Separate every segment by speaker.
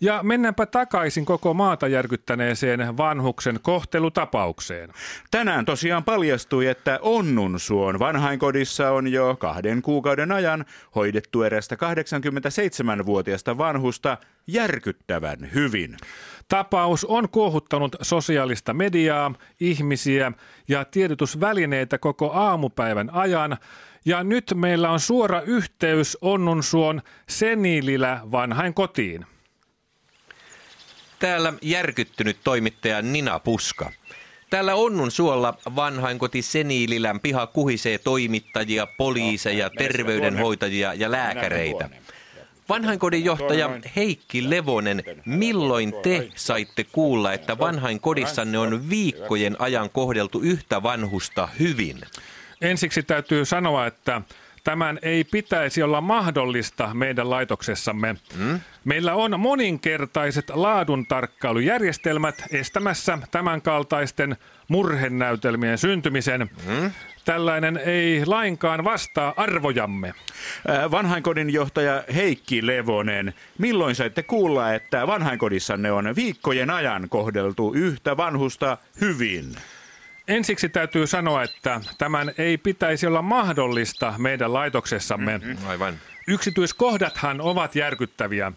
Speaker 1: Ja mennäänpä takaisin koko maata järkyttäneeseen vanhuksen kohtelutapaukseen.
Speaker 2: Tänään tosiaan paljastui, että Onnunsuon vanhainkodissa on jo kahden kuukauden ajan hoidettu erästä 87-vuotiasta vanhusta järkyttävän hyvin.
Speaker 1: Tapaus on kuohuttanut sosiaalista mediaa, ihmisiä ja tiedotusvälineitä koko aamupäivän ajan. Ja nyt meillä on suora yhteys Onnunsuon Senilillä vanhain kotiin.
Speaker 3: Täällä järkyttynyt toimittaja Nina Puska. Täällä Onnun suolla vanhainkoti Seniililän piha kuhisee toimittajia, poliiseja, terveydenhoitajia ja lääkäreitä. Vanhainkodin johtaja Heikki Levonen, milloin te saitte kuulla, että vanhainkodissanne on viikkojen ajan kohdeltu yhtä vanhusta hyvin?
Speaker 1: Ensiksi täytyy sanoa, että Tämän ei pitäisi olla mahdollista meidän laitoksessamme. Mm? Meillä on moninkertaiset laaduntarkkailujärjestelmät estämässä tämänkaltaisten murhenäytelmien syntymisen. Mm? Tällainen ei lainkaan vastaa arvojamme.
Speaker 2: Äh, vanhainkodin johtaja Heikki Levonen, milloin saitte kuulla, että vanhainkodissanne on viikkojen ajan kohdeltu yhtä vanhusta hyvin?
Speaker 1: Ensiksi täytyy sanoa, että tämän ei pitäisi olla mahdollista meidän laitoksessamme. Mm-hmm.
Speaker 3: Aivan.
Speaker 1: Yksityiskohdathan ovat järkyttäviä.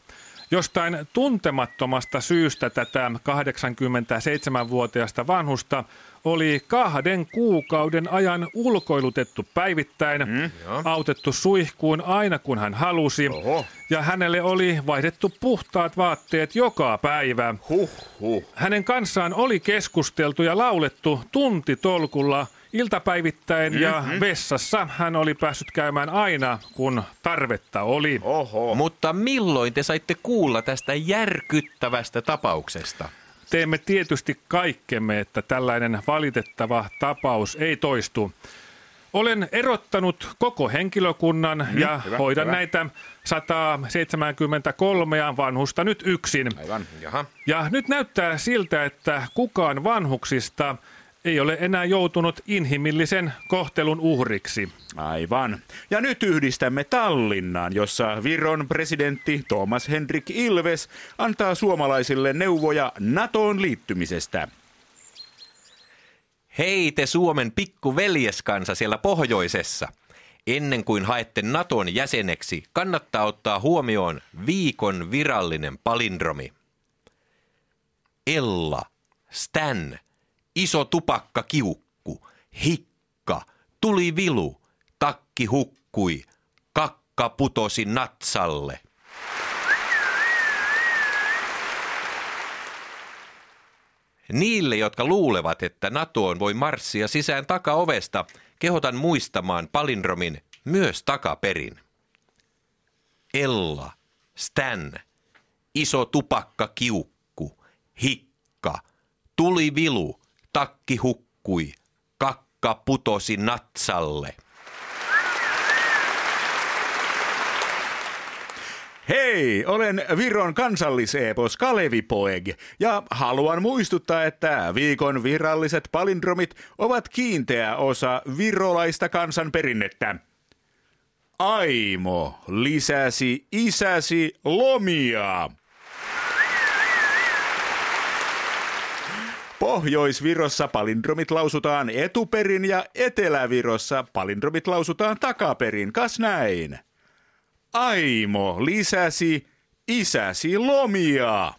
Speaker 1: Jostain tuntemattomasta syystä tätä 87-vuotiaasta vanhusta oli kahden kuukauden ajan ulkoilutettu päivittäin, mm, autettu suihkuun aina kun hän halusi, Oho. ja hänelle oli vaihdettu puhtaat vaatteet joka päivä.
Speaker 2: Huh, huh.
Speaker 1: Hänen kanssaan oli keskusteltu ja laulettu tuntitolkulla iltapäivittäin mm-hmm. ja vessassa hän oli päässyt käymään aina, kun tarvetta oli.
Speaker 3: Oho. Mutta milloin te saitte kuulla tästä järkyttävästä tapauksesta?
Speaker 1: Teemme tietysti kaikkemme, että tällainen valitettava tapaus ei toistu. Olen erottanut koko henkilökunnan mm, ja hyvä, hoidan hyvä. näitä 173 vanhusta nyt yksin.
Speaker 3: Aivan, jaha.
Speaker 1: Ja nyt näyttää siltä, että kukaan vanhuksista ei ole enää joutunut inhimillisen kohtelun uhriksi.
Speaker 2: Aivan. Ja nyt yhdistämme Tallinnaan, jossa Viron presidentti Thomas Henrik Ilves antaa suomalaisille neuvoja NATOon liittymisestä.
Speaker 3: Hei te Suomen pikkuveljeskansa siellä pohjoisessa. Ennen kuin haette Naton jäseneksi, kannattaa ottaa huomioon viikon virallinen palindromi. Ella, Stan, iso tupakka kiukku, hikka, tuli vilu, takki hukkui, kakka putosi natsalle. Niille, jotka luulevat, että NATOon voi marssia sisään takaovesta, kehotan muistamaan palindromin myös takaperin. Ella, Stan, iso tupakka kiukku, hikka, tuli vilu, takki hukkui, kakka putosi natsalle.
Speaker 2: Hei, olen Viron kansalliseepos Kalevi Poeg ja haluan muistuttaa, että viikon viralliset palindromit ovat kiinteä osa virolaista kansanperinnettä. Aimo lisäsi isäsi lomia. Pohjois-Virossa palindromit lausutaan etuperin ja Etelä-Virossa palindromit lausutaan takaperin. Kas näin? Aimo lisäsi isäsi lomia.